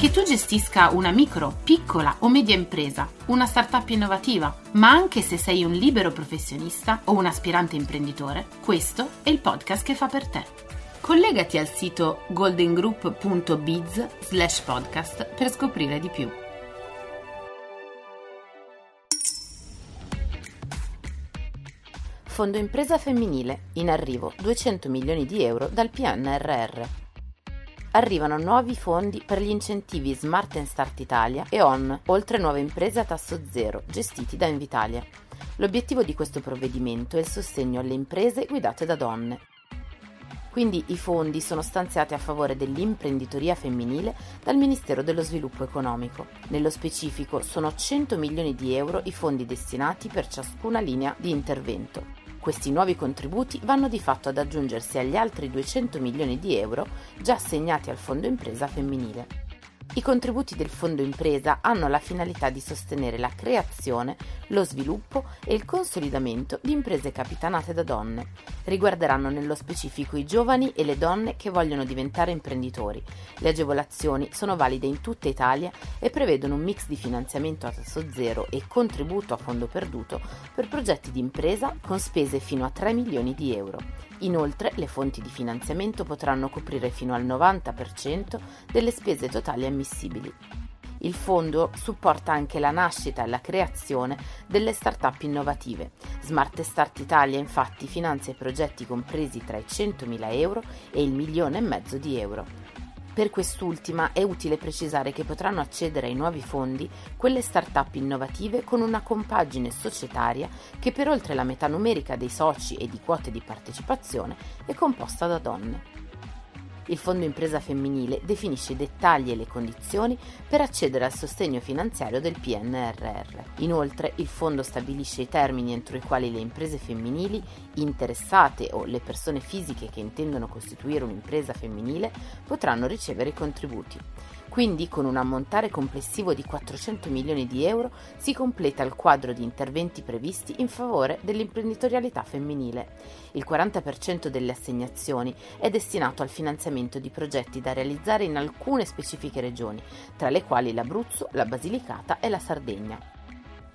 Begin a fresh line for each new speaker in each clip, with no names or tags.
Che tu gestisca una micro, piccola o media impresa, una startup innovativa, ma anche se sei un libero professionista o un aspirante imprenditore, questo è il podcast che fa per te. Collegati al sito goldengroup.biz slash podcast per scoprire di più. Fondo Impresa Femminile, in arrivo 200 milioni di euro dal PNRR arrivano nuovi fondi per gli incentivi Smart and Start Italia e ON, oltre nuove imprese a tasso zero, gestiti da Invitalia. L'obiettivo di questo provvedimento è il sostegno alle imprese guidate da donne. Quindi i fondi sono stanziati a favore dell'imprenditoria femminile dal Ministero dello Sviluppo Economico. Nello specifico sono 100 milioni di euro i fondi destinati per ciascuna linea di intervento. Questi nuovi contributi vanno di fatto ad aggiungersi agli altri 200 milioni di euro già assegnati al Fondo Impresa Femminile. I contributi del Fondo Impresa hanno la finalità di sostenere la creazione, lo sviluppo e il consolidamento di imprese capitanate da donne. Riguarderanno nello specifico i giovani e le donne che vogliono diventare imprenditori. Le agevolazioni sono valide in tutta Italia e prevedono un mix di finanziamento a tasso zero e contributo a fondo perduto per progetti di impresa con spese fino a 3 milioni di euro. Inoltre le fonti di finanziamento potranno coprire fino al 90% delle spese totali ammissibili. Il fondo supporta anche la nascita e la creazione delle start-up innovative. Smart Start Italia infatti finanzia i progetti compresi tra i 100.000 euro e il milione e mezzo di euro. Per quest'ultima è utile precisare che potranno accedere ai nuovi fondi quelle start-up innovative con una compagine societaria che per oltre la metà numerica dei soci e di quote di partecipazione è composta da donne. Il Fondo Impresa Femminile definisce i dettagli e le condizioni per accedere al sostegno finanziario del PNRR. Inoltre, il Fondo stabilisce i termini entro i quali le imprese femminili interessate o le persone fisiche che intendono costituire un'impresa femminile potranno ricevere i contributi. Quindi con un ammontare complessivo di 400 milioni di euro si completa il quadro di interventi previsti in favore dell'imprenditorialità femminile. Il 40% delle assegnazioni è destinato al finanziamento di progetti da realizzare in alcune specifiche regioni, tra le quali l'Abruzzo, la Basilicata e la Sardegna.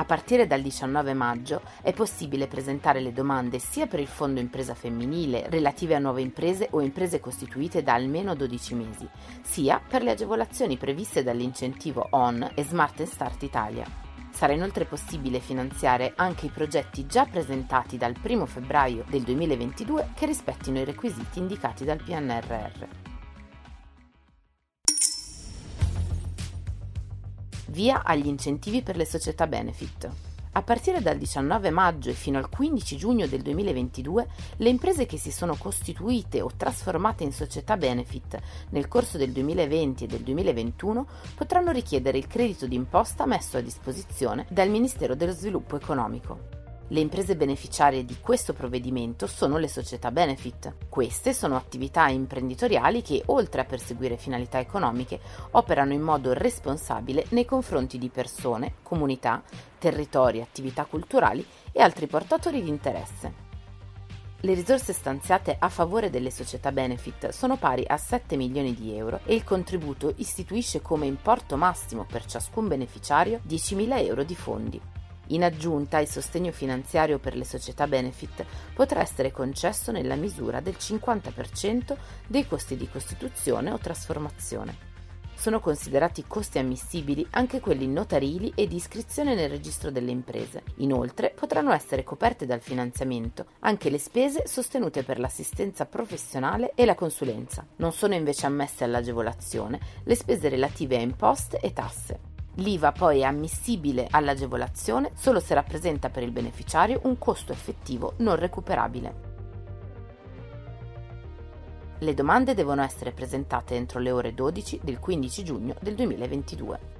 A partire dal 19 maggio è possibile presentare le domande sia per il Fondo Impresa Femminile relative a nuove imprese o imprese costituite da almeno 12 mesi, sia per le agevolazioni previste dall'incentivo ON e Smart Start Italia. Sarà inoltre possibile finanziare anche i progetti già presentati dal 1 febbraio del 2022 che rispettino i requisiti indicati dal PNRR. Via agli incentivi per le società benefit. A partire dal 19 maggio e fino al 15 giugno del 2022, le imprese che si sono costituite o trasformate in società benefit nel corso del 2020 e del 2021 potranno richiedere il credito d'imposta messo a disposizione dal Ministero dello Sviluppo Economico. Le imprese beneficiarie di questo provvedimento sono le società benefit. Queste sono attività imprenditoriali che, oltre a perseguire finalità economiche, operano in modo responsabile nei confronti di persone, comunità, territori, attività culturali e altri portatori di interesse. Le risorse stanziate a favore delle società benefit sono pari a 7 milioni di euro e il contributo istituisce come importo massimo per ciascun beneficiario 10.000 euro di fondi. In aggiunta, il sostegno finanziario per le società benefit potrà essere concesso nella misura del 50% dei costi di costituzione o trasformazione. Sono considerati costi ammissibili anche quelli notarili e di iscrizione nel registro delle imprese. Inoltre potranno essere coperte dal finanziamento anche le spese sostenute per l'assistenza professionale e la consulenza. Non sono invece ammesse all'agevolazione le spese relative a imposte e tasse. L'IVA poi è ammissibile all'agevolazione solo se rappresenta per il beneficiario un costo effettivo non recuperabile. Le domande devono essere presentate entro le ore 12 del 15 giugno del 2022.